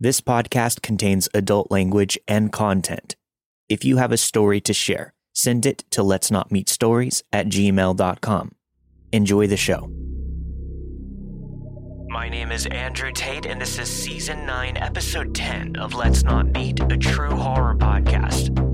This podcast contains adult language and content. If you have a story to share, send it to let's not meet stories at gmail.com. Enjoy the show. My name is Andrew Tate, and this is season 9, episode 10 of Let's Not Meet, a true horror podcast.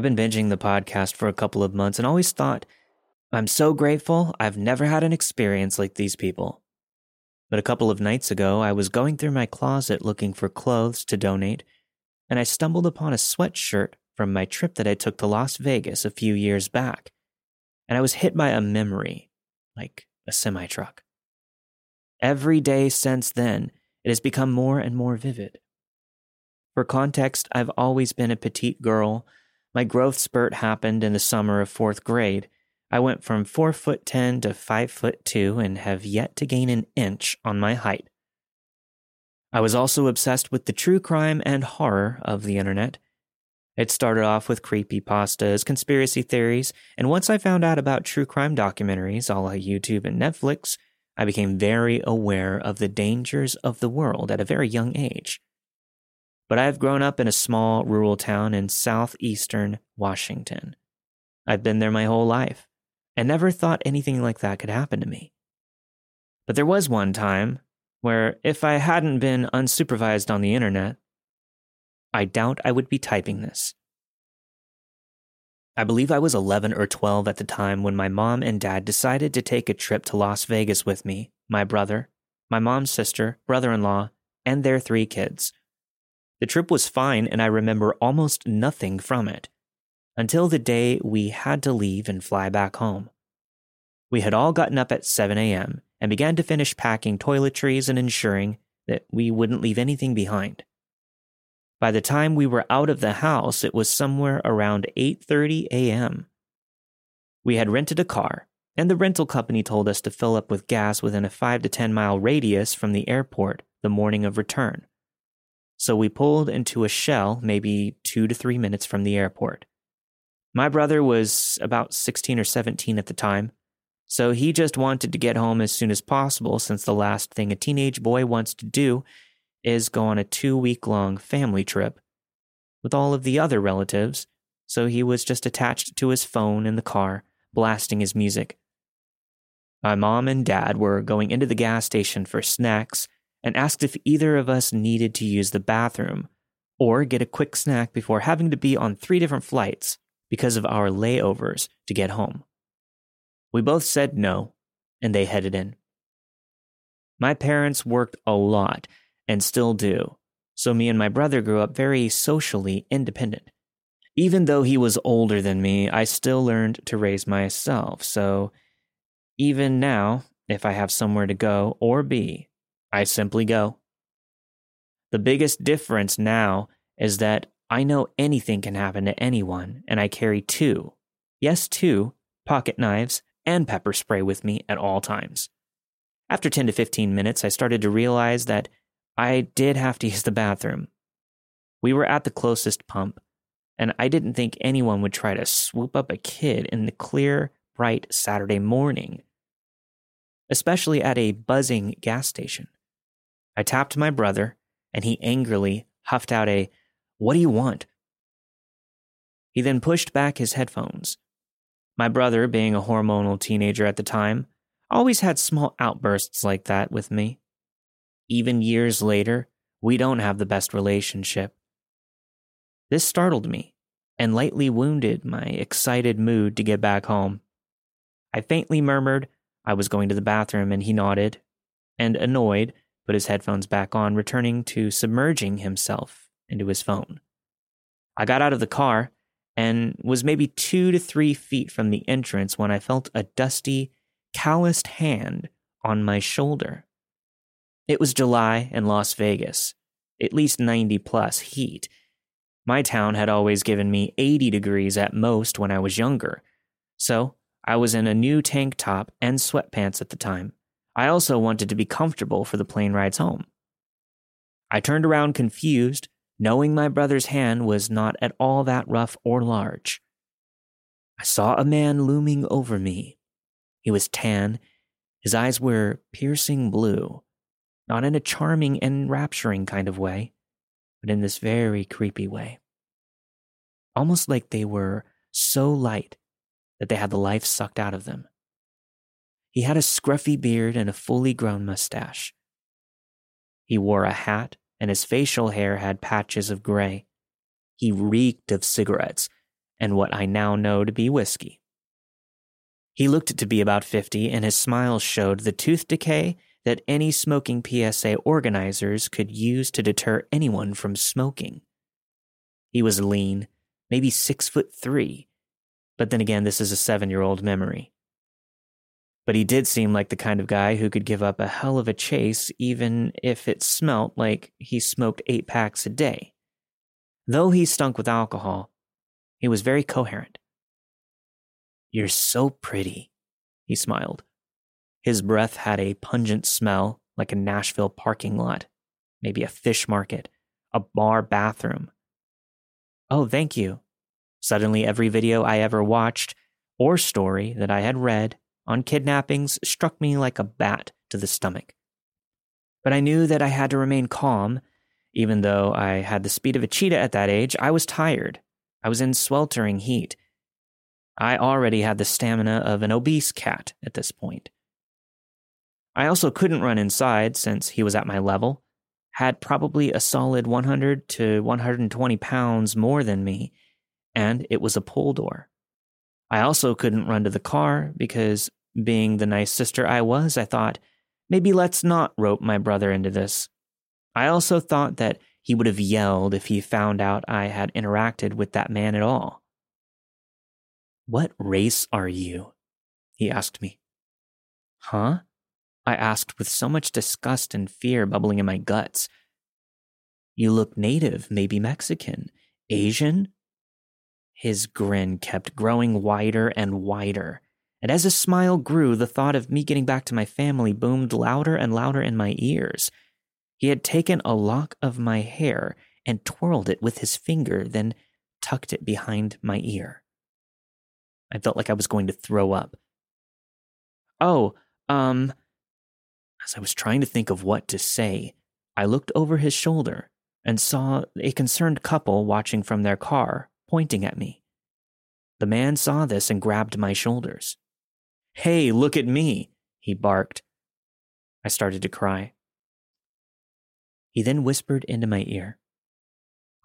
I've been binging the podcast for a couple of months and always thought, I'm so grateful I've never had an experience like these people. But a couple of nights ago, I was going through my closet looking for clothes to donate, and I stumbled upon a sweatshirt from my trip that I took to Las Vegas a few years back. And I was hit by a memory, like a semi truck. Every day since then, it has become more and more vivid. For context, I've always been a petite girl my growth spurt happened in the summer of fourth grade. I went from 4 foot 10 to 5 foot 2 and have yet to gain an inch on my height. I was also obsessed with the true crime and horror of the internet. It started off with creepy pastas, conspiracy theories, and once I found out about true crime documentaries, a la YouTube and Netflix, I became very aware of the dangers of the world at a very young age but I've grown up in a small rural town in southeastern Washington. I've been there my whole life and never thought anything like that could happen to me. But there was one time where, if I hadn't been unsupervised on the internet, I doubt I would be typing this. I believe I was 11 or 12 at the time when my mom and dad decided to take a trip to Las Vegas with me, my brother, my mom's sister, brother in law, and their three kids. The trip was fine, and I remember almost nothing from it until the day we had to leave and fly back home. We had all gotten up at 7 a.m. and began to finish packing toiletries and ensuring that we wouldn't leave anything behind. By the time we were out of the house, it was somewhere around 8:30 a.m. We had rented a car, and the rental company told us to fill up with gas within a 5 to 10 mile radius from the airport the morning of return so we pulled into a shell maybe two to three minutes from the airport. My brother was about 16 or 17 at the time, so he just wanted to get home as soon as possible since the last thing a teenage boy wants to do is go on a two week long family trip with all of the other relatives, so he was just attached to his phone in the car, blasting his music. My mom and dad were going into the gas station for snacks and asked if either of us needed to use the bathroom or get a quick snack before having to be on three different flights because of our layovers to get home. We both said no, and they headed in. My parents worked a lot and still do, so me and my brother grew up very socially independent. Even though he was older than me, I still learned to raise myself, so even now, if I have somewhere to go or be, I simply go. The biggest difference now is that I know anything can happen to anyone, and I carry two, yes, two, pocket knives and pepper spray with me at all times. After 10 to 15 minutes, I started to realize that I did have to use the bathroom. We were at the closest pump, and I didn't think anyone would try to swoop up a kid in the clear, bright Saturday morning, especially at a buzzing gas station. I tapped my brother, and he angrily huffed out a, What do you want? He then pushed back his headphones. My brother, being a hormonal teenager at the time, always had small outbursts like that with me. Even years later, we don't have the best relationship. This startled me and lightly wounded my excited mood to get back home. I faintly murmured I was going to the bathroom, and he nodded, and annoyed, put his headphones back on, returning to submerging himself into his phone. I got out of the car and was maybe two to three feet from the entrance when I felt a dusty, calloused hand on my shoulder. It was July in Las Vegas, at least 90 plus heat. My town had always given me 80 degrees at most when I was younger, so I was in a new tank top and sweatpants at the time. I also wanted to be comfortable for the plane rides home. I turned around confused, knowing my brother's hand was not at all that rough or large. I saw a man looming over me. He was tan, his eyes were piercing blue, not in a charming and enrapturing kind of way, but in this very creepy way. Almost like they were so light that they had the life sucked out of them. He had a scruffy beard and a fully grown mustache. He wore a hat, and his facial hair had patches of gray. He reeked of cigarettes and what I now know to be whiskey. He looked to be about 50, and his smile showed the tooth decay that any smoking PSA organizers could use to deter anyone from smoking. He was lean, maybe six foot three, but then again, this is a seven year old memory. But he did seem like the kind of guy who could give up a hell of a chase even if it smelt like he smoked eight packs a day. Though he stunk with alcohol, he was very coherent. You're so pretty, he smiled. His breath had a pungent smell like a Nashville parking lot, maybe a fish market, a bar bathroom. Oh, thank you, Suddenly, every video I ever watched or story that I had read on kidnappings struck me like a bat to the stomach. But I knew that I had to remain calm. Even though I had the speed of a cheetah at that age, I was tired. I was in sweltering heat. I already had the stamina of an obese cat at this point. I also couldn't run inside since he was at my level, had probably a solid 100 to 120 pounds more than me, and it was a pull door. I also couldn't run to the car because, being the nice sister I was, I thought, maybe let's not rope my brother into this. I also thought that he would have yelled if he found out I had interacted with that man at all. What race are you? He asked me. Huh? I asked with so much disgust and fear bubbling in my guts. You look native, maybe Mexican, Asian, his grin kept growing wider and wider, and as his smile grew, the thought of me getting back to my family boomed louder and louder in my ears. He had taken a lock of my hair and twirled it with his finger, then tucked it behind my ear. I felt like I was going to throw up. Oh, um. As I was trying to think of what to say, I looked over his shoulder and saw a concerned couple watching from their car pointing at me. The man saw this and grabbed my shoulders. Hey, look at me, he barked. I started to cry. He then whispered into my ear,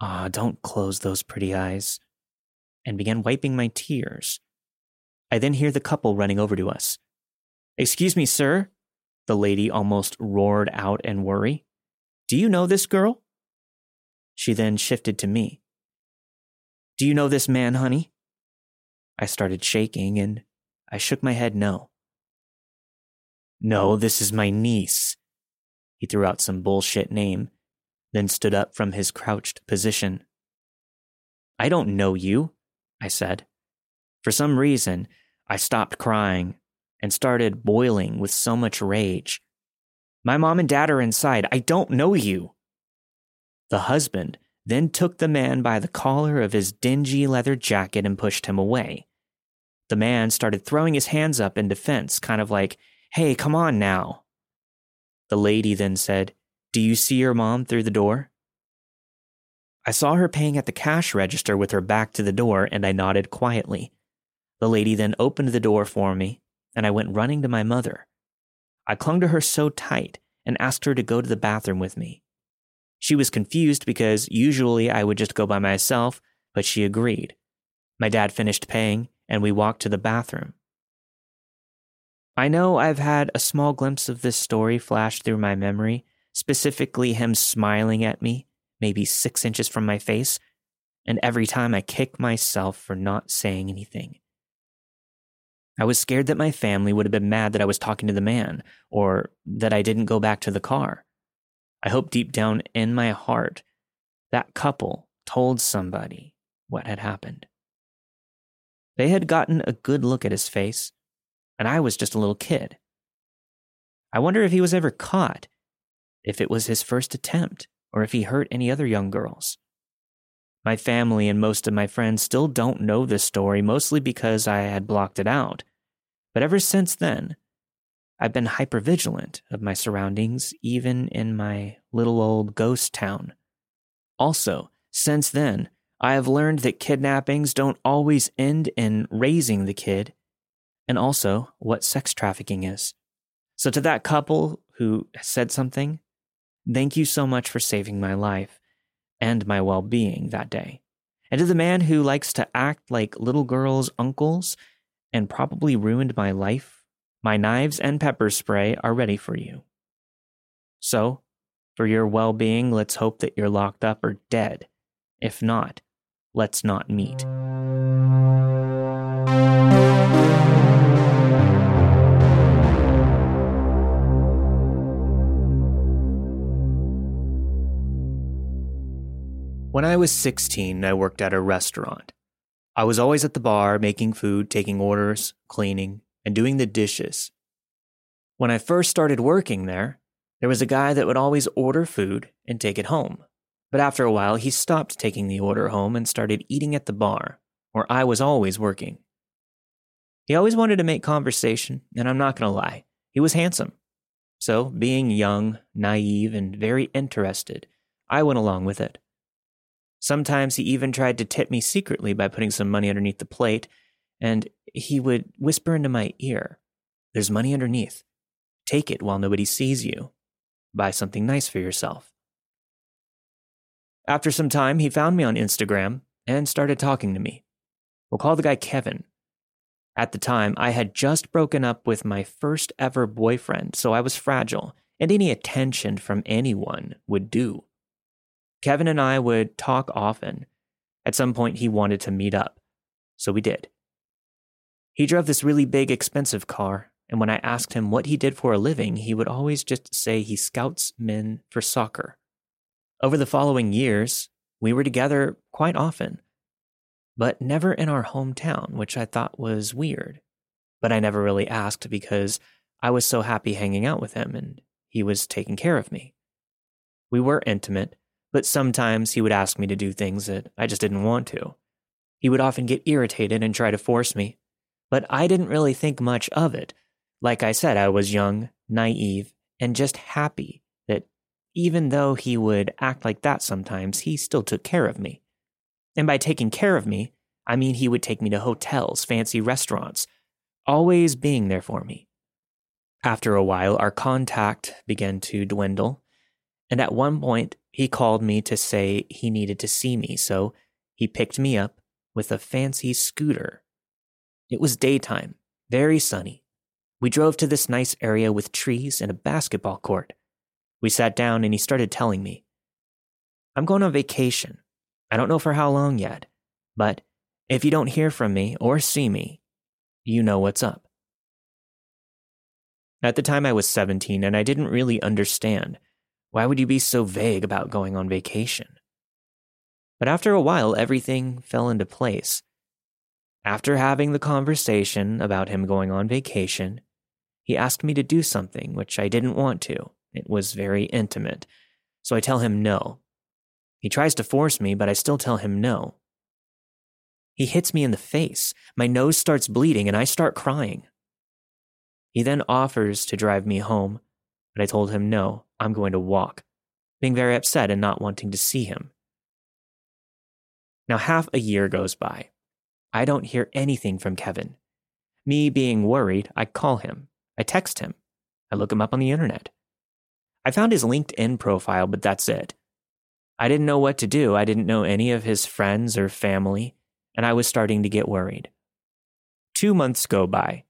Ah, don't close those pretty eyes, and began wiping my tears. I then hear the couple running over to us. Excuse me, sir, the lady almost roared out in worry. Do you know this girl? She then shifted to me. Do you know this man, honey? I started shaking and I shook my head no. No, this is my niece. He threw out some bullshit name, then stood up from his crouched position. I don't know you, I said. For some reason, I stopped crying and started boiling with so much rage. My mom and dad are inside. I don't know you. The husband then took the man by the collar of his dingy leather jacket and pushed him away. The man started throwing his hands up in defense, kind of like, Hey, come on now. The lady then said, Do you see your mom through the door? I saw her paying at the cash register with her back to the door, and I nodded quietly. The lady then opened the door for me, and I went running to my mother. I clung to her so tight and asked her to go to the bathroom with me. She was confused because usually I would just go by myself, but she agreed. My dad finished paying, and we walked to the bathroom. I know I've had a small glimpse of this story flash through my memory, specifically him smiling at me, maybe six inches from my face, and every time I kick myself for not saying anything. I was scared that my family would have been mad that I was talking to the man, or that I didn't go back to the car. I hope deep down in my heart that couple told somebody what had happened. They had gotten a good look at his face, and I was just a little kid. I wonder if he was ever caught, if it was his first attempt, or if he hurt any other young girls. My family and most of my friends still don't know this story, mostly because I had blocked it out. But ever since then, I've been hypervigilant of my surroundings, even in my little old ghost town. Also, since then, I have learned that kidnappings don't always end in raising the kid, and also what sex trafficking is. So, to that couple who said something, thank you so much for saving my life and my well being that day. And to the man who likes to act like little girls' uncles and probably ruined my life, my knives and pepper spray are ready for you. So, for your well being, let's hope that you're locked up or dead. If not, let's not meet. When I was 16, I worked at a restaurant. I was always at the bar, making food, taking orders, cleaning, and doing the dishes. When I first started working there, there was a guy that would always order food and take it home. But after a while, he stopped taking the order home and started eating at the bar, where I was always working. He always wanted to make conversation, and I'm not going to lie, he was handsome. So, being young, naive, and very interested, I went along with it. Sometimes he even tried to tip me secretly by putting some money underneath the plate, and he would whisper into my ear, There's money underneath. Take it while nobody sees you. Buy something nice for yourself. After some time, he found me on Instagram and started talking to me. We'll call the guy Kevin. At the time, I had just broken up with my first ever boyfriend, so I was fragile, and any attention from anyone would do. Kevin and I would talk often. At some point, he wanted to meet up, so we did. He drove this really big, expensive car, and when I asked him what he did for a living, he would always just say he scouts men for soccer. Over the following years, we were together quite often, but never in our hometown, which I thought was weird. But I never really asked because I was so happy hanging out with him and he was taking care of me. We were intimate, but sometimes he would ask me to do things that I just didn't want to. He would often get irritated and try to force me, but I didn't really think much of it. Like I said, I was young, naive, and just happy that even though he would act like that sometimes, he still took care of me. And by taking care of me, I mean he would take me to hotels, fancy restaurants, always being there for me. After a while, our contact began to dwindle, and at one point, he called me to say he needed to see me, so he picked me up with a fancy scooter. It was daytime, very sunny. We drove to this nice area with trees and a basketball court. We sat down and he started telling me, I'm going on vacation. I don't know for how long yet, but if you don't hear from me or see me, you know what's up. At the time, I was 17 and I didn't really understand why would you be so vague about going on vacation? But after a while, everything fell into place. After having the conversation about him going on vacation, he asked me to do something which I didn't want to. It was very intimate. So I tell him no. He tries to force me, but I still tell him no. He hits me in the face. My nose starts bleeding and I start crying. He then offers to drive me home, but I told him no, I'm going to walk, being very upset and not wanting to see him. Now, half a year goes by. I don't hear anything from Kevin. Me being worried, I call him. I text him. I look him up on the internet. I found his LinkedIn profile, but that's it. I didn't know what to do. I didn't know any of his friends or family, and I was starting to get worried. Two months go by.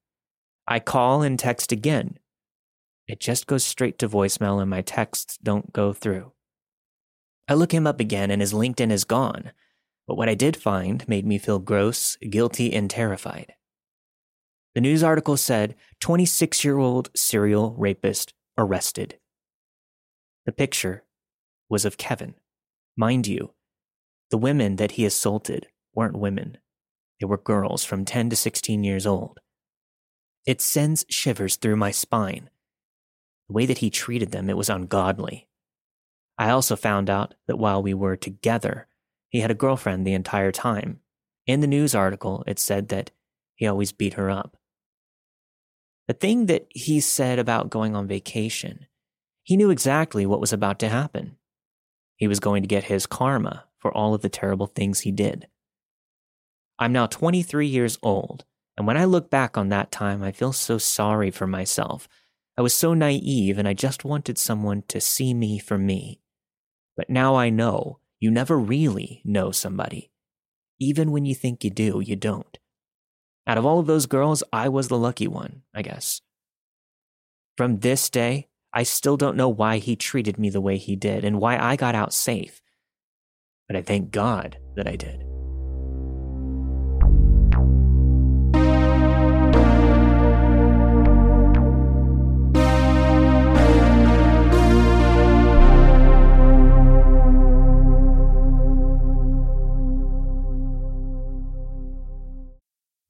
I call and text again. It just goes straight to voicemail, and my texts don't go through. I look him up again, and his LinkedIn is gone. But what I did find made me feel gross, guilty, and terrified. The news article said 26 year old serial rapist arrested. The picture was of Kevin. Mind you, the women that he assaulted weren't women, they were girls from 10 to 16 years old. It sends shivers through my spine. The way that he treated them, it was ungodly. I also found out that while we were together, he had a girlfriend the entire time. In the news article, it said that he always beat her up. The thing that he said about going on vacation, he knew exactly what was about to happen. He was going to get his karma for all of the terrible things he did. I'm now 23 years old, and when I look back on that time, I feel so sorry for myself. I was so naive and I just wanted someone to see me for me. But now I know you never really know somebody. Even when you think you do, you don't. Out of all of those girls, I was the lucky one, I guess. From this day, I still don't know why he treated me the way he did and why I got out safe. But I thank God that I did.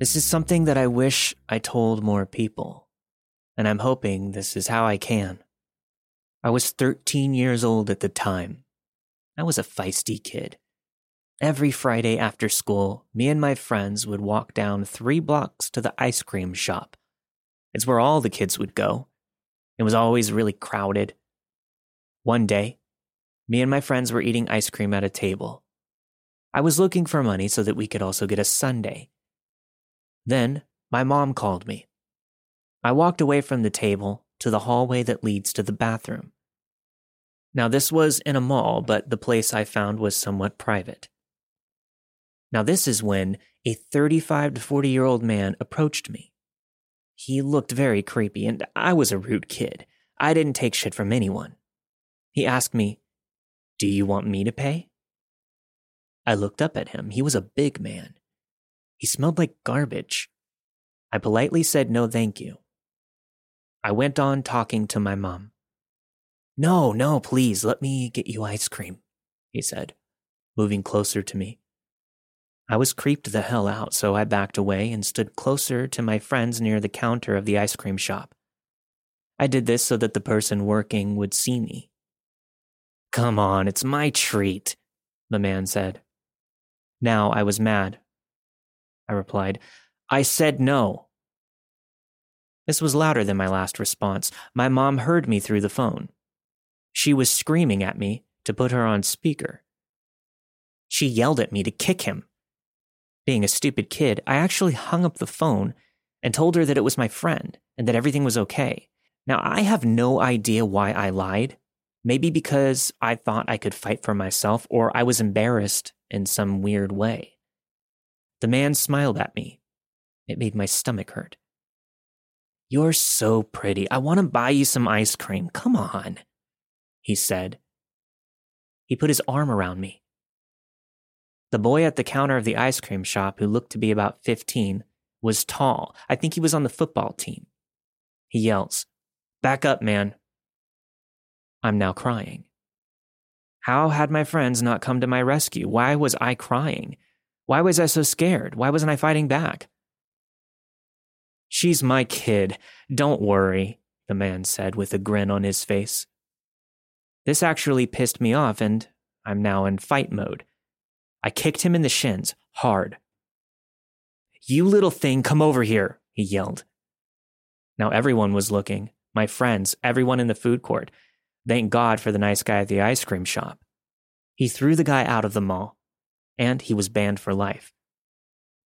This is something that I wish I told more people, and I'm hoping this is how I can. I was 13 years old at the time. I was a feisty kid. Every Friday after school, me and my friends would walk down three blocks to the ice cream shop. It's where all the kids would go. It was always really crowded. One day, me and my friends were eating ice cream at a table. I was looking for money so that we could also get a sundae. Then my mom called me. I walked away from the table to the hallway that leads to the bathroom. Now, this was in a mall, but the place I found was somewhat private. Now, this is when a 35 to 40 year old man approached me. He looked very creepy, and I was a rude kid. I didn't take shit from anyone. He asked me, Do you want me to pay? I looked up at him. He was a big man. He smelled like garbage. I politely said no thank you. I went on talking to my mom. No, no, please, let me get you ice cream, he said, moving closer to me. I was creeped the hell out, so I backed away and stood closer to my friends near the counter of the ice cream shop. I did this so that the person working would see me. Come on, it's my treat, the man said. Now I was mad I replied. I said no. This was louder than my last response. My mom heard me through the phone. She was screaming at me to put her on speaker. She yelled at me to kick him. Being a stupid kid, I actually hung up the phone and told her that it was my friend and that everything was okay. Now, I have no idea why I lied. Maybe because I thought I could fight for myself or I was embarrassed in some weird way. The man smiled at me. It made my stomach hurt. You're so pretty. I want to buy you some ice cream. Come on, he said. He put his arm around me. The boy at the counter of the ice cream shop, who looked to be about 15, was tall. I think he was on the football team. He yells, Back up, man. I'm now crying. How had my friends not come to my rescue? Why was I crying? Why was I so scared? Why wasn't I fighting back? She's my kid. Don't worry, the man said with a grin on his face. This actually pissed me off, and I'm now in fight mode. I kicked him in the shins, hard. You little thing, come over here, he yelled. Now everyone was looking my friends, everyone in the food court. Thank God for the nice guy at the ice cream shop. He threw the guy out of the mall, and he was banned for life.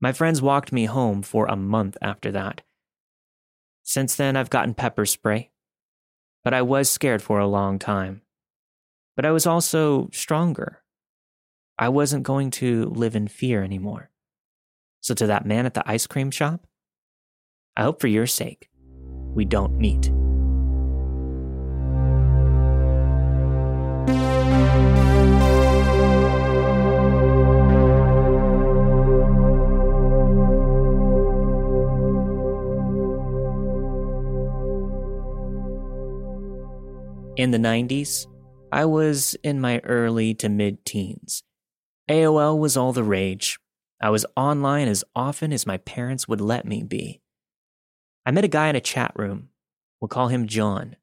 My friends walked me home for a month after that. Since then, I've gotten pepper spray. But I was scared for a long time. But I was also stronger. I wasn't going to live in fear anymore. So, to that man at the ice cream shop, I hope for your sake, we don't meet. In the 90s, I was in my early to mid teens. AOL was all the rage. I was online as often as my parents would let me be. I met a guy in a chat room. We'll call him John.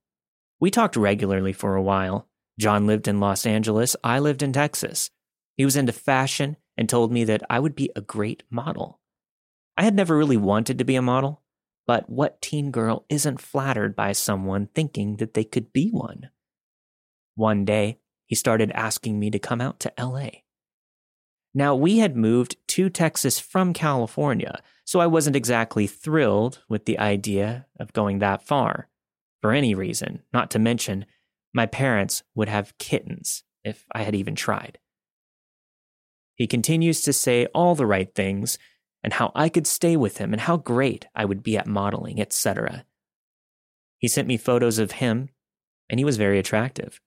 We talked regularly for a while. John lived in Los Angeles, I lived in Texas. He was into fashion and told me that I would be a great model. I had never really wanted to be a model, but what teen girl isn't flattered by someone thinking that they could be one? One day, he started asking me to come out to LA. Now, we had moved to Texas from California, so I wasn't exactly thrilled with the idea of going that far. For any reason, not to mention, my parents would have kittens if I had even tried. He continues to say all the right things, and how I could stay with him and how great I would be at modeling, etc. He sent me photos of him, and he was very attractive,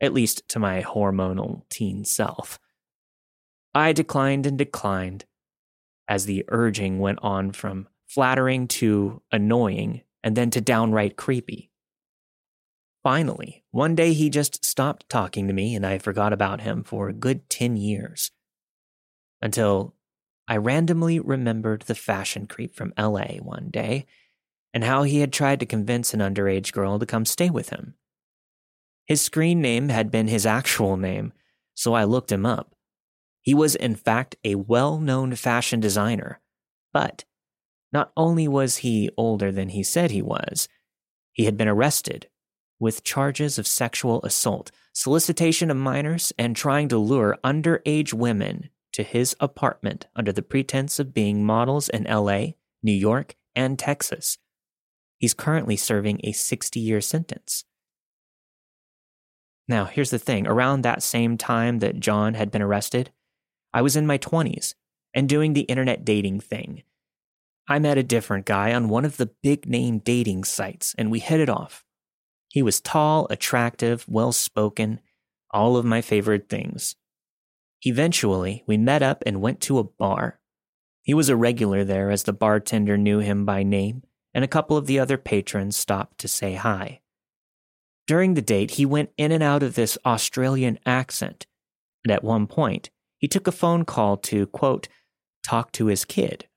at least to my hormonal teen self. I declined and declined as the urging went on from flattering to annoying and then to downright creepy. Finally, one day he just stopped talking to me and I forgot about him for a good 10 years. Until I randomly remembered the fashion creep from LA one day and how he had tried to convince an underage girl to come stay with him. His screen name had been his actual name, so I looked him up. He was, in fact, a well known fashion designer. But not only was he older than he said he was, he had been arrested with charges of sexual assault, solicitation of minors, and trying to lure underage women to his apartment under the pretense of being models in LA, New York, and Texas. He's currently serving a 60 year sentence. Now, here's the thing around that same time that John had been arrested, I was in my 20s and doing the internet dating thing. I met a different guy on one of the big name dating sites and we hit it off. He was tall, attractive, well spoken, all of my favorite things. Eventually, we met up and went to a bar. He was a regular there as the bartender knew him by name, and a couple of the other patrons stopped to say hi. During the date, he went in and out of this Australian accent, and at one point, he took a phone call to, quote, talk to his kid.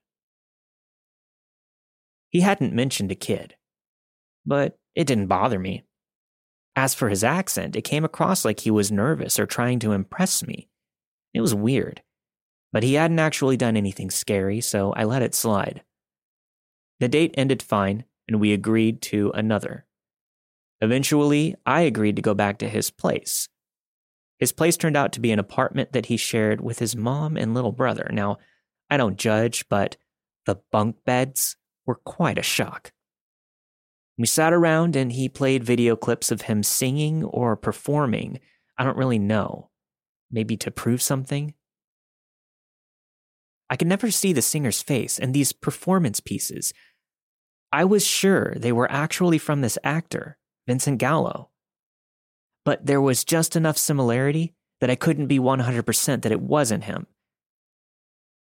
He hadn't mentioned a kid, but it didn't bother me. As for his accent, it came across like he was nervous or trying to impress me. It was weird, but he hadn't actually done anything scary, so I let it slide. The date ended fine, and we agreed to another. Eventually, I agreed to go back to his place. His place turned out to be an apartment that he shared with his mom and little brother. Now, I don't judge, but the bunk beds were quite a shock. We sat around and he played video clips of him singing or performing. I don't really know. Maybe to prove something? I could never see the singer's face, and these performance pieces, I was sure they were actually from this actor, Vincent Gallo. But there was just enough similarity that I couldn't be 100% that it wasn't him.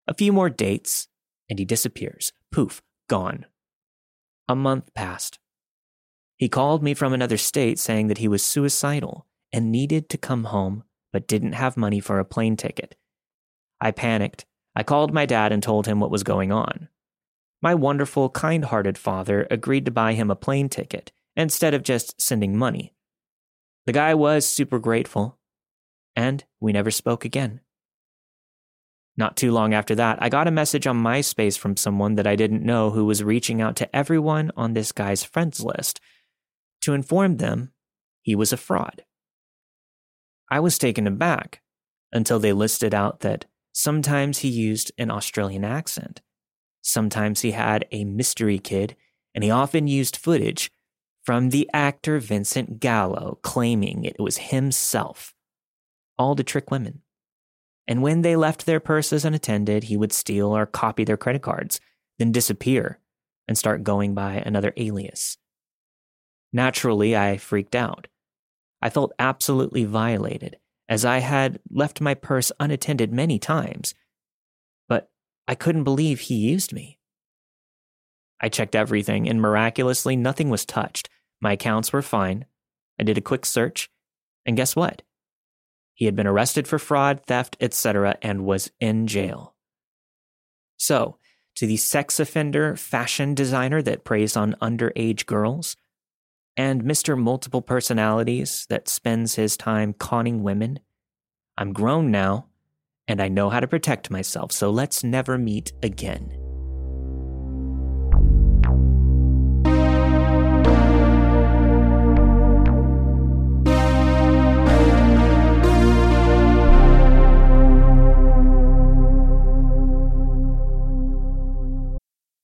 A few more dates, and he disappears. Poof, gone. A month passed. He called me from another state saying that he was suicidal and needed to come home, but didn't have money for a plane ticket. I panicked. I called my dad and told him what was going on. My wonderful, kind hearted father agreed to buy him a plane ticket instead of just sending money. The guy was super grateful, and we never spoke again. Not too long after that, I got a message on MySpace from someone that I didn't know who was reaching out to everyone on this guy's friends list to inform them he was a fraud. I was taken aback until they listed out that sometimes he used an Australian accent, sometimes he had a mystery kid, and he often used footage from the actor Vincent Gallo claiming it was himself, all to trick women. And when they left their purses unattended, he would steal or copy their credit cards, then disappear and start going by another alias. Naturally, I freaked out. I felt absolutely violated, as I had left my purse unattended many times. But I couldn't believe he used me. I checked everything, and miraculously, nothing was touched. My accounts were fine. I did a quick search, and guess what? He had been arrested for fraud, theft, etc., and was in jail. So, to the sex offender fashion designer that preys on underage girls, and Mr. Multiple Personalities that spends his time conning women, I'm grown now, and I know how to protect myself, so let's never meet again.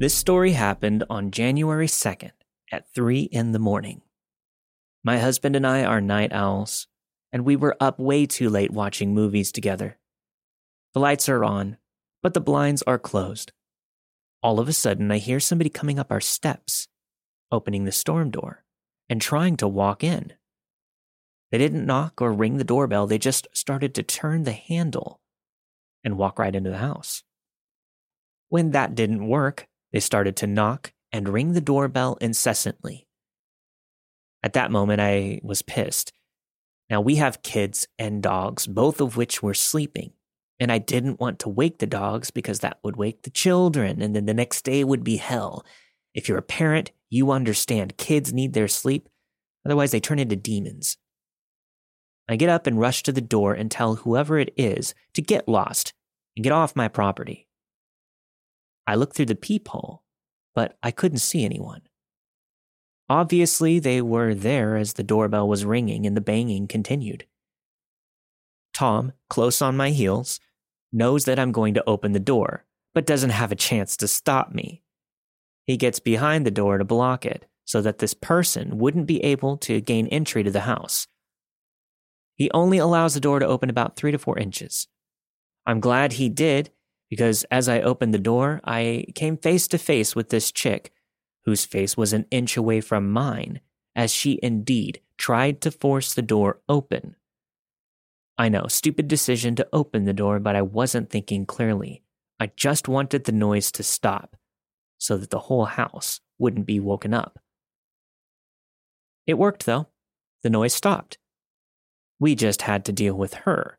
This story happened on January 2nd at 3 in the morning. My husband and I are night owls, and we were up way too late watching movies together. The lights are on, but the blinds are closed. All of a sudden, I hear somebody coming up our steps, opening the storm door, and trying to walk in. They didn't knock or ring the doorbell, they just started to turn the handle and walk right into the house. When that didn't work, they started to knock and ring the doorbell incessantly. At that moment, I was pissed. Now, we have kids and dogs, both of which were sleeping, and I didn't want to wake the dogs because that would wake the children, and then the next day would be hell. If you're a parent, you understand kids need their sleep, otherwise, they turn into demons. I get up and rush to the door and tell whoever it is to get lost and get off my property. I looked through the peephole, but I couldn't see anyone. Obviously, they were there as the doorbell was ringing and the banging continued. Tom, close on my heels, knows that I'm going to open the door, but doesn't have a chance to stop me. he gets behind the door to block it so that this person wouldn't be able to gain entry to the house. He only allows the door to open about three to four inches. I'm glad he did because as I opened the door, I came face to face with this chick whose face was an inch away from mine as she indeed tried to force the door open. I know, stupid decision to open the door, but I wasn't thinking clearly. I just wanted the noise to stop so that the whole house wouldn't be woken up. It worked, though. The noise stopped. We just had to deal with her.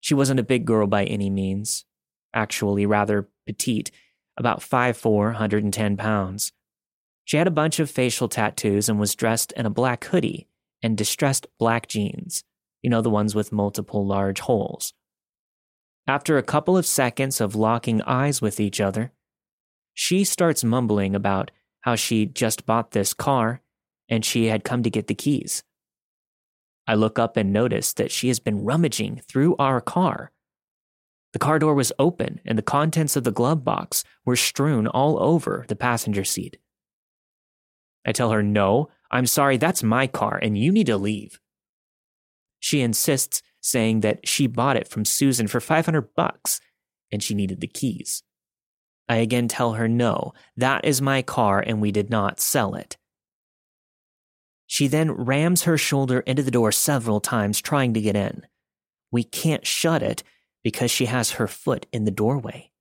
She wasn't a big girl by any means, actually rather petite, about 5'4, 110 pounds. She had a bunch of facial tattoos and was dressed in a black hoodie and distressed black jeans, you know, the ones with multiple large holes. After a couple of seconds of locking eyes with each other, she starts mumbling about how she just bought this car and she had come to get the keys. I look up and notice that she has been rummaging through our car. The car door was open and the contents of the glove box were strewn all over the passenger seat. I tell her, No, I'm sorry, that's my car and you need to leave. She insists, saying that she bought it from Susan for 500 bucks and she needed the keys. I again tell her, No, that is my car and we did not sell it. She then rams her shoulder into the door several times, trying to get in. We can't shut it because she has her foot in the doorway.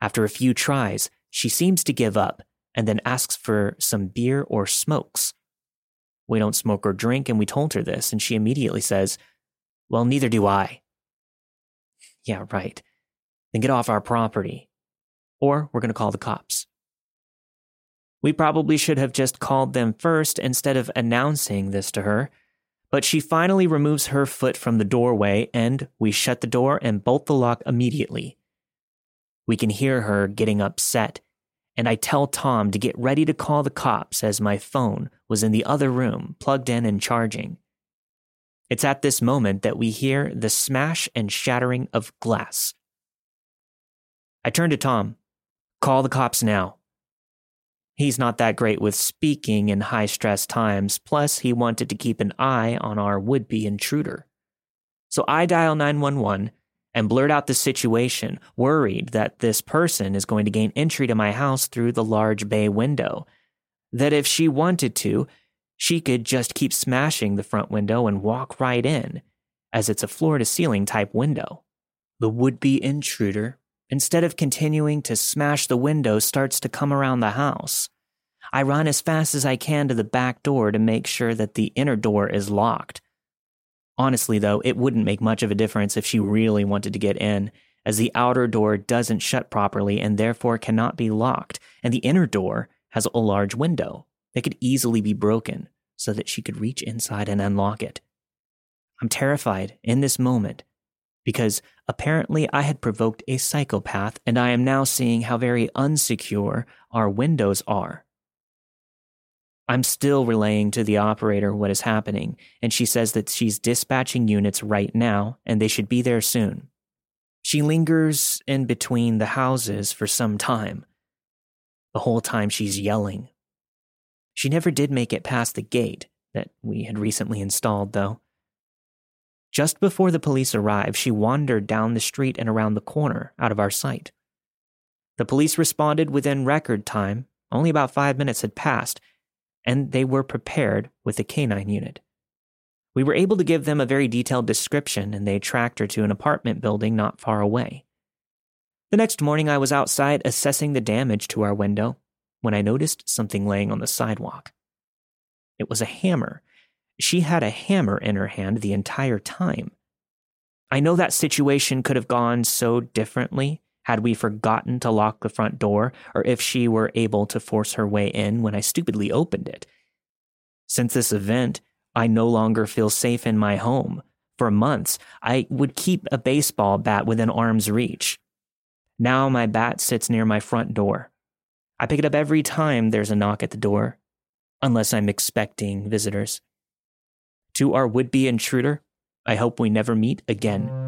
After a few tries, she seems to give up and then asks for some beer or smokes. We don't smoke or drink, and we told her this, and she immediately says, Well, neither do I. Yeah, right. Then get off our property, or we're going to call the cops. We probably should have just called them first instead of announcing this to her. But she finally removes her foot from the doorway, and we shut the door and bolt the lock immediately. We can hear her getting upset, and I tell Tom to get ready to call the cops as my phone was in the other room, plugged in and charging. It's at this moment that we hear the smash and shattering of glass. I turn to Tom. Call the cops now. He's not that great with speaking in high stress times, plus, he wanted to keep an eye on our would be intruder. So I dial 911 and blurt out the situation, worried that this person is going to gain entry to my house through the large bay window. That if she wanted to, she could just keep smashing the front window and walk right in, as it's a floor to ceiling type window. The would be intruder instead of continuing to smash the window, starts to come around the house. I run as fast as I can to the back door to make sure that the inner door is locked. Honestly, though, it wouldn't make much of a difference if she really wanted to get in, as the outer door doesn't shut properly and therefore cannot be locked, and the inner door has a large window that could easily be broken so that she could reach inside and unlock it. I'm terrified in this moment because apparently I had provoked a psychopath, and I am now seeing how very unsecure our windows are. I'm still relaying to the operator what is happening, and she says that she's dispatching units right now and they should be there soon. She lingers in between the houses for some time. The whole time she's yelling. She never did make it past the gate that we had recently installed, though. Just before the police arrived, she wandered down the street and around the corner out of our sight. The police responded within record time. Only about five minutes had passed, and they were prepared with a canine unit. We were able to give them a very detailed description, and they tracked her to an apartment building not far away. The next morning, I was outside assessing the damage to our window when I noticed something laying on the sidewalk. It was a hammer she had a hammer in her hand the entire time. I know that situation could have gone so differently had we forgotten to lock the front door or if she were able to force her way in when I stupidly opened it. Since this event, I no longer feel safe in my home. For months, I would keep a baseball bat within arm's reach. Now my bat sits near my front door. I pick it up every time there's a knock at the door, unless I'm expecting visitors. To our would be intruder, I hope we never meet again.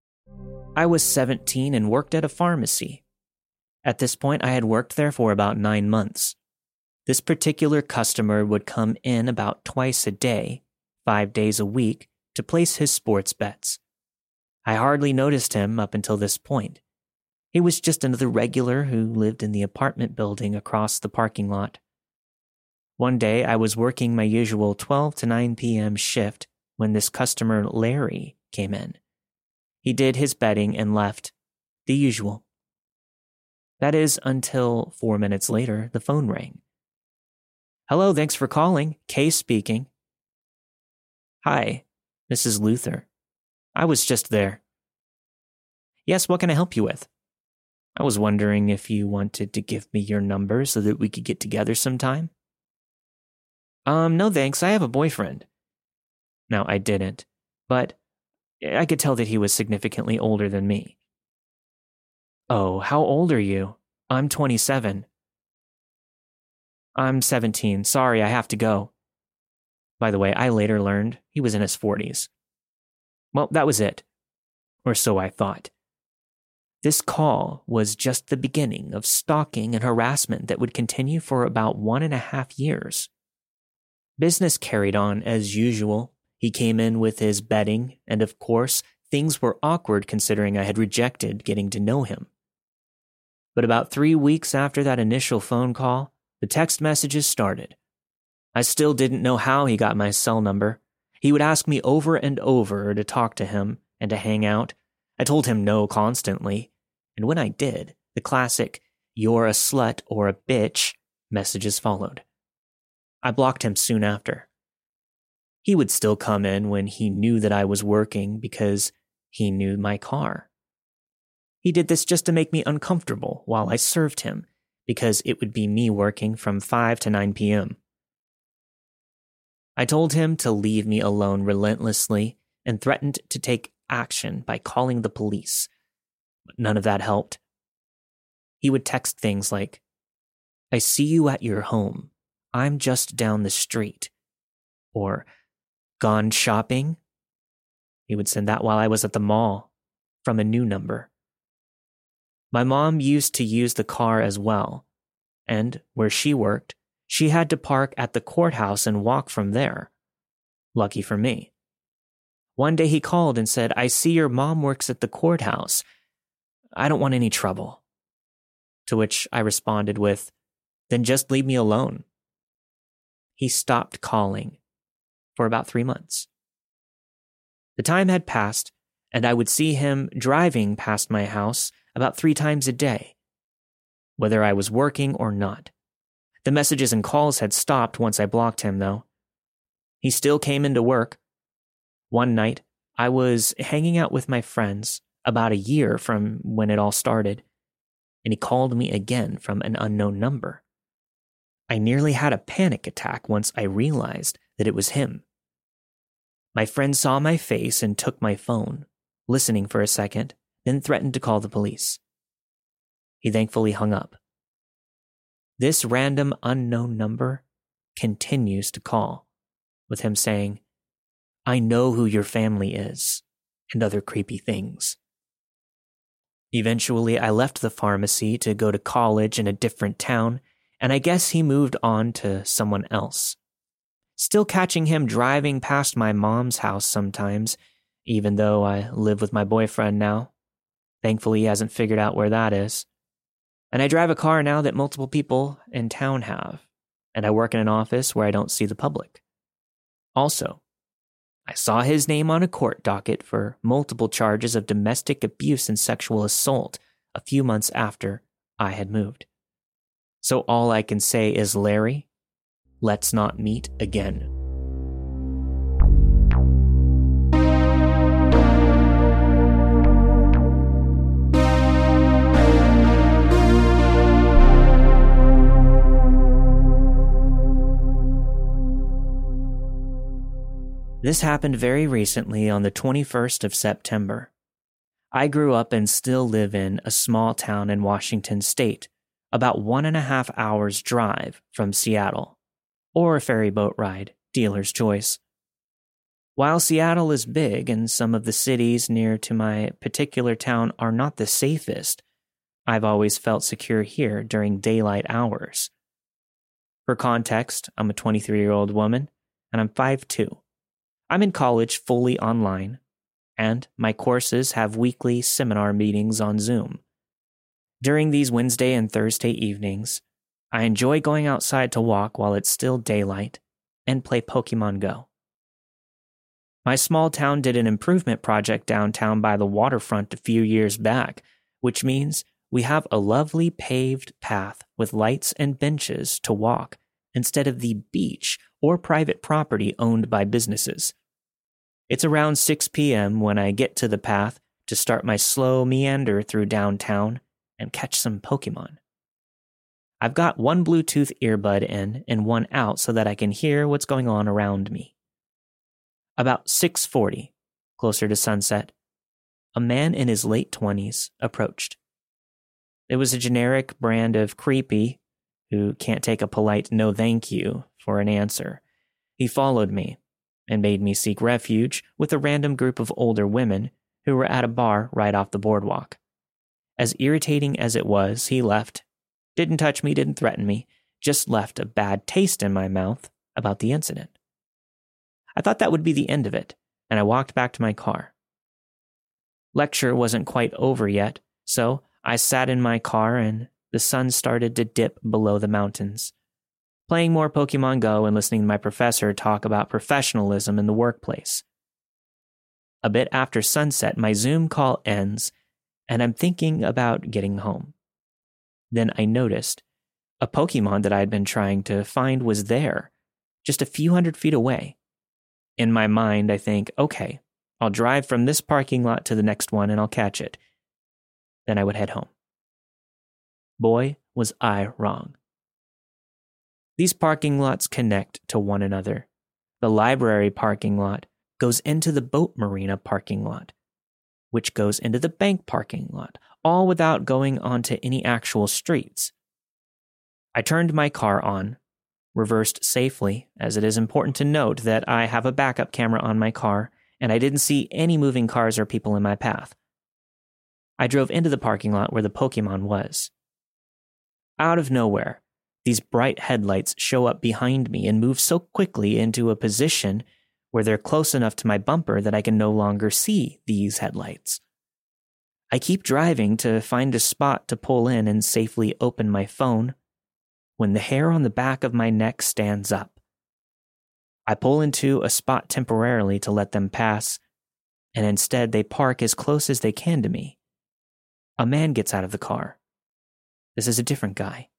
I was 17 and worked at a pharmacy. At this point, I had worked there for about nine months. This particular customer would come in about twice a day, five days a week, to place his sports bets. I hardly noticed him up until this point. He was just another regular who lived in the apartment building across the parking lot. One day, I was working my usual 12 to 9 p.m. shift when this customer, Larry, came in. He did his betting and left. The usual. That is until four minutes later, the phone rang. Hello, thanks for calling. Kay speaking. Hi, this is Luther. I was just there. Yes, what can I help you with? I was wondering if you wanted to give me your number so that we could get together sometime. Um, no thanks, I have a boyfriend. No, I didn't, but I could tell that he was significantly older than me. Oh, how old are you? I'm 27. I'm 17. Sorry, I have to go. By the way, I later learned he was in his 40s. Well, that was it. Or so I thought. This call was just the beginning of stalking and harassment that would continue for about one and a half years. Business carried on as usual. He came in with his bedding, and of course, things were awkward considering I had rejected getting to know him. But about three weeks after that initial phone call, the text messages started. I still didn't know how he got my cell number. He would ask me over and over to talk to him and to hang out. I told him no constantly, and when I did, the classic, you're a slut or a bitch messages followed. I blocked him soon after. He would still come in when he knew that I was working because he knew my car. He did this just to make me uncomfortable while I served him because it would be me working from 5 to 9 p.m. I told him to leave me alone relentlessly and threatened to take action by calling the police, but none of that helped. He would text things like, I see you at your home. I'm just down the street. Or, Gone shopping? He would send that while I was at the mall from a new number. My mom used to use the car as well, and where she worked, she had to park at the courthouse and walk from there. Lucky for me. One day he called and said, I see your mom works at the courthouse. I don't want any trouble. To which I responded with, Then just leave me alone. He stopped calling for about three months. The time had passed, and I would see him driving past my house about three times a day, whether I was working or not. The messages and calls had stopped once I blocked him, though. He still came into work. One night, I was hanging out with my friends about a year from when it all started, and he called me again from an unknown number. I nearly had a panic attack once I realized that it was him. My friend saw my face and took my phone, listening for a second, then threatened to call the police. He thankfully hung up. This random unknown number continues to call, with him saying, I know who your family is, and other creepy things. Eventually, I left the pharmacy to go to college in a different town, and I guess he moved on to someone else still catching him driving past my mom's house sometimes, even though I live with my boyfriend now. Thankfully, he hasn't figured out where that is. And I drive a car now that multiple people in town have, and I work in an office where I don't see the public. Also, I saw his name on a court docket for multiple charges of domestic abuse and sexual assault a few months after I had moved. So all I can say is, Larry, let's not meet again. This happened very recently on the 21st of September. I grew up and still live in a small town in Washington state, about one and a half hours drive from Seattle, or a ferry boat ride, dealer's choice. While Seattle is big and some of the cities near to my particular town are not the safest, I've always felt secure here during daylight hours. For context, I'm a 23 year old woman and I'm 5'2. I'm in college fully online, and my courses have weekly seminar meetings on Zoom. During these Wednesday and Thursday evenings, I enjoy going outside to walk while it's still daylight and play Pokemon Go. My small town did an improvement project downtown by the waterfront a few years back, which means we have a lovely paved path with lights and benches to walk instead of the beach or private property owned by businesses. It's around 6 p.m. when I get to the path to start my slow meander through downtown and catch some Pokemon. I've got one Bluetooth earbud in and one out so that I can hear what's going on around me. About 6:40, closer to sunset, a man in his late 20s approached. It was a generic brand of creepy who can't take a polite no thank you for an answer. He followed me and made me seek refuge with a random group of older women who were at a bar right off the boardwalk. As irritating as it was, he left. Didn't touch me, didn't threaten me, just left a bad taste in my mouth about the incident. I thought that would be the end of it, and I walked back to my car. Lecture wasn't quite over yet, so I sat in my car and the sun started to dip below the mountains playing more Pokemon Go and listening to my professor talk about professionalism in the workplace. A bit after sunset, my Zoom call ends, and I'm thinking about getting home. Then I noticed a Pokemon that I had been trying to find was there, just a few hundred feet away. In my mind, I think, okay, I'll drive from this parking lot to the next one and I'll catch it. Then I would head home. Boy, was I wrong. These parking lots connect to one another. The library parking lot goes into the boat marina parking lot, which goes into the bank parking lot, all without going onto any actual streets. I turned my car on, reversed safely, as it is important to note that I have a backup camera on my car and I didn't see any moving cars or people in my path. I drove into the parking lot where the Pokemon was. Out of nowhere, these bright headlights show up behind me and move so quickly into a position where they're close enough to my bumper that I can no longer see these headlights. I keep driving to find a spot to pull in and safely open my phone when the hair on the back of my neck stands up. I pull into a spot temporarily to let them pass, and instead they park as close as they can to me. A man gets out of the car. This is a different guy.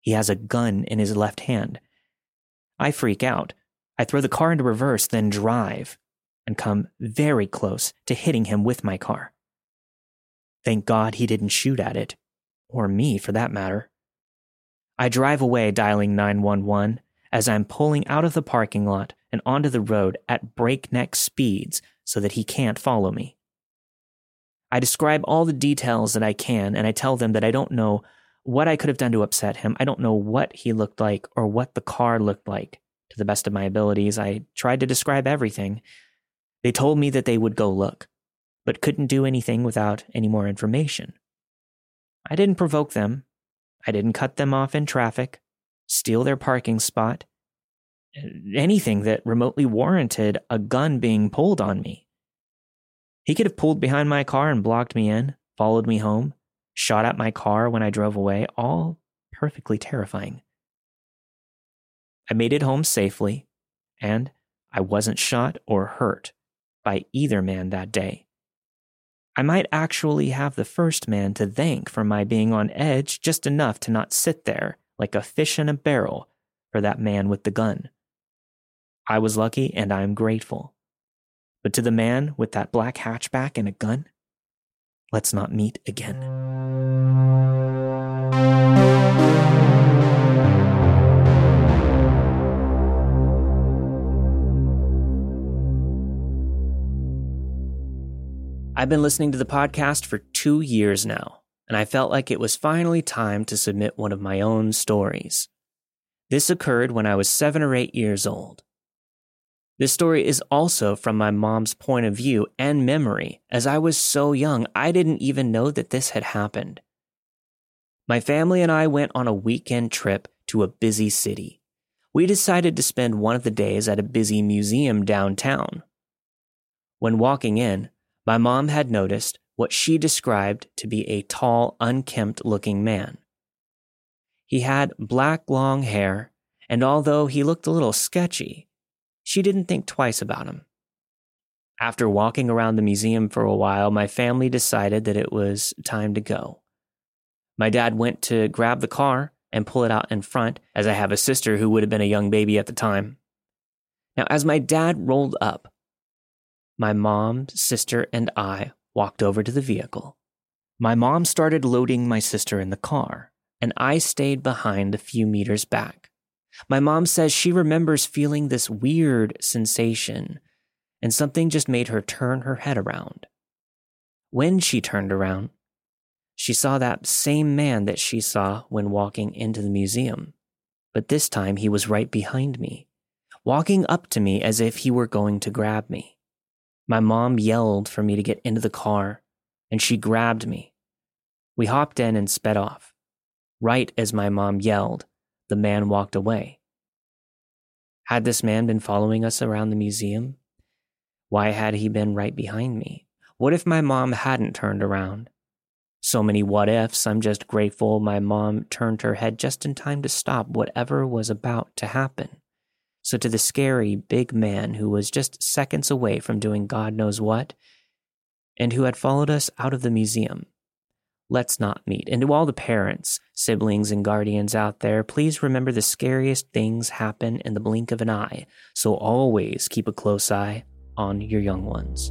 He has a gun in his left hand. I freak out. I throw the car into reverse, then drive, and come very close to hitting him with my car. Thank God he didn't shoot at it, or me for that matter. I drive away dialing 911 as I'm pulling out of the parking lot and onto the road at breakneck speeds so that he can't follow me. I describe all the details that I can and I tell them that I don't know what I could have done to upset him. I don't know what he looked like or what the car looked like. To the best of my abilities, I tried to describe everything. They told me that they would go look, but couldn't do anything without any more information. I didn't provoke them. I didn't cut them off in traffic, steal their parking spot, anything that remotely warranted a gun being pulled on me. He could have pulled behind my car and blocked me in, followed me home, shot at my car when I drove away, all perfectly terrifying. I made it home safely, and I wasn't shot or hurt by either man that day. I might actually have the first man to thank for my being on edge just enough to not sit there like a fish in a barrel for that man with the gun. I was lucky and I am grateful. But to the man with that black hatchback and a gun, let's not meet again. I've been listening to the podcast for two years now, and I felt like it was finally time to submit one of my own stories. This occurred when I was seven or eight years old. This story is also from my mom's point of view and memory, as I was so young I didn't even know that this had happened. My family and I went on a weekend trip to a busy city. We decided to spend one of the days at a busy museum downtown. When walking in, my mom had noticed what she described to be a tall, unkempt looking man. He had black long hair, and although he looked a little sketchy, she didn't think twice about him. After walking around the museum for a while, my family decided that it was time to go. My dad went to grab the car and pull it out in front, as I have a sister who would have been a young baby at the time. Now, as my dad rolled up, my mom, sister, and I walked over to the vehicle. My mom started loading my sister in the car, and I stayed behind a few meters back. My mom says she remembers feeling this weird sensation, and something just made her turn her head around. When she turned around, she saw that same man that she saw when walking into the museum, but this time he was right behind me, walking up to me as if he were going to grab me. My mom yelled for me to get into the car, and she grabbed me. We hopped in and sped off. Right as my mom yelled, the man walked away. Had this man been following us around the museum? Why had he been right behind me? What if my mom hadn't turned around? So many what ifs, I'm just grateful my mom turned her head just in time to stop whatever was about to happen. So, to the scary big man who was just seconds away from doing God knows what, and who had followed us out of the museum, let's not meet. And to all the parents, siblings, and guardians out there, please remember the scariest things happen in the blink of an eye. So always keep a close eye on your young ones.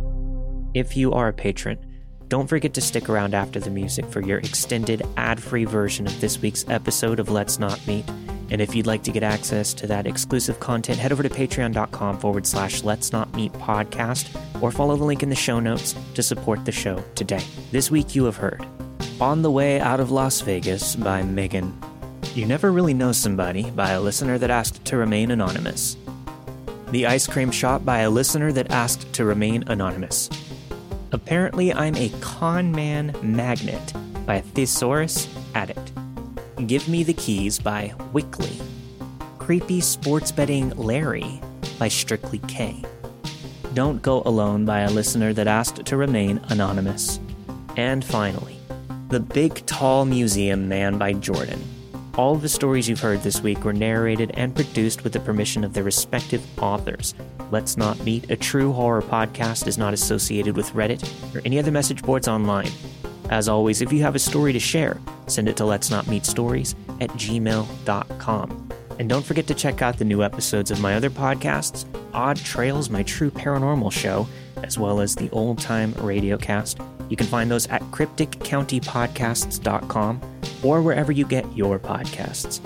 If you are a patron, don't forget to stick around after the music for your extended ad free version of this week's episode of Let's Not Meet. And if you'd like to get access to that exclusive content, head over to patreon.com forward slash Let's Not Meet podcast or follow the link in the show notes to support the show today. This week you have heard On the Way Out of Las Vegas by Megan. You Never Really Know Somebody by a listener that asked to remain anonymous. The Ice Cream Shop by a listener that asked to remain anonymous. Apparently, I'm a con man magnet by Thesaurus Addict. Give Me the Keys by Wickley. Creepy Sports Betting Larry by Strictly K. Don't Go Alone by a listener that asked to remain anonymous. And finally, The Big Tall Museum Man by Jordan. All of the stories you've heard this week were narrated and produced with the permission of their respective authors. Let's Not Meet, a true horror podcast, is not associated with Reddit or any other message boards online. As always, if you have a story to share, send it to let's not meet stories at gmail.com. And don't forget to check out the new episodes of my other podcasts, Odd Trails, my true paranormal show, as well as the old time radio cast. You can find those at crypticcountypodcasts.com or wherever you get your podcasts.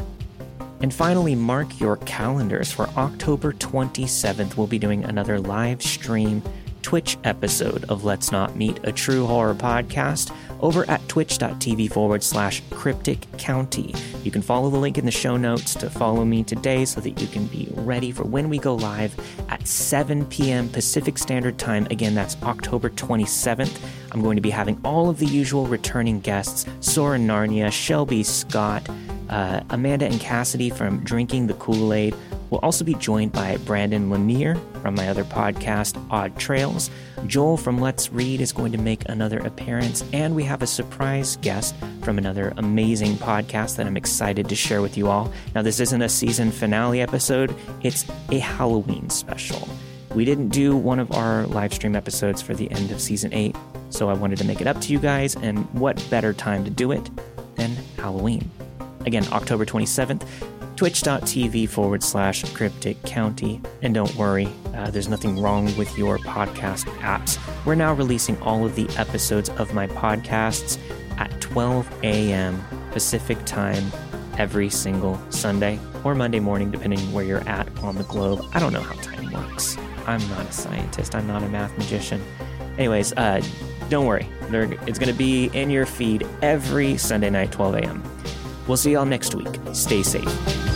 And finally, mark your calendars for October 27th. We'll be doing another live stream Twitch episode of Let's Not Meet, a true horror podcast, over at twitch.tv forward slash cryptic county. You can follow the link in the show notes to follow me today so that you can be ready for when we go live at 7 p.m. Pacific Standard Time. Again, that's October 27th. I'm going to be having all of the usual returning guests Soren Narnia, Shelby Scott, uh, Amanda and Cassidy from Drinking the Kool Aid. We'll also be joined by Brandon Lanier from my other podcast, Odd Trails. Joel from Let's Read is going to make another appearance, and we have a surprise guest from another amazing podcast that I'm excited to share with you all. Now, this isn't a season finale episode, it's a Halloween special. We didn't do one of our live stream episodes for the end of season 8, so I wanted to make it up to you guys, and what better time to do it than Halloween? Again, October 27th, twitch.tv forward slash cryptic county. And don't worry, uh, there's nothing wrong with your podcast apps. We're now releasing all of the episodes of my podcasts at 12 a.m. Pacific time every single Sunday or Monday morning, depending where you're at on the globe. I don't know how time works. I'm not a scientist, I'm not a math magician. Anyways, uh, don't worry. It's going to be in your feed every Sunday night, 12 a.m. We'll see y'all next week. Stay safe.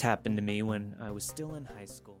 Happened to me when I was still in high school.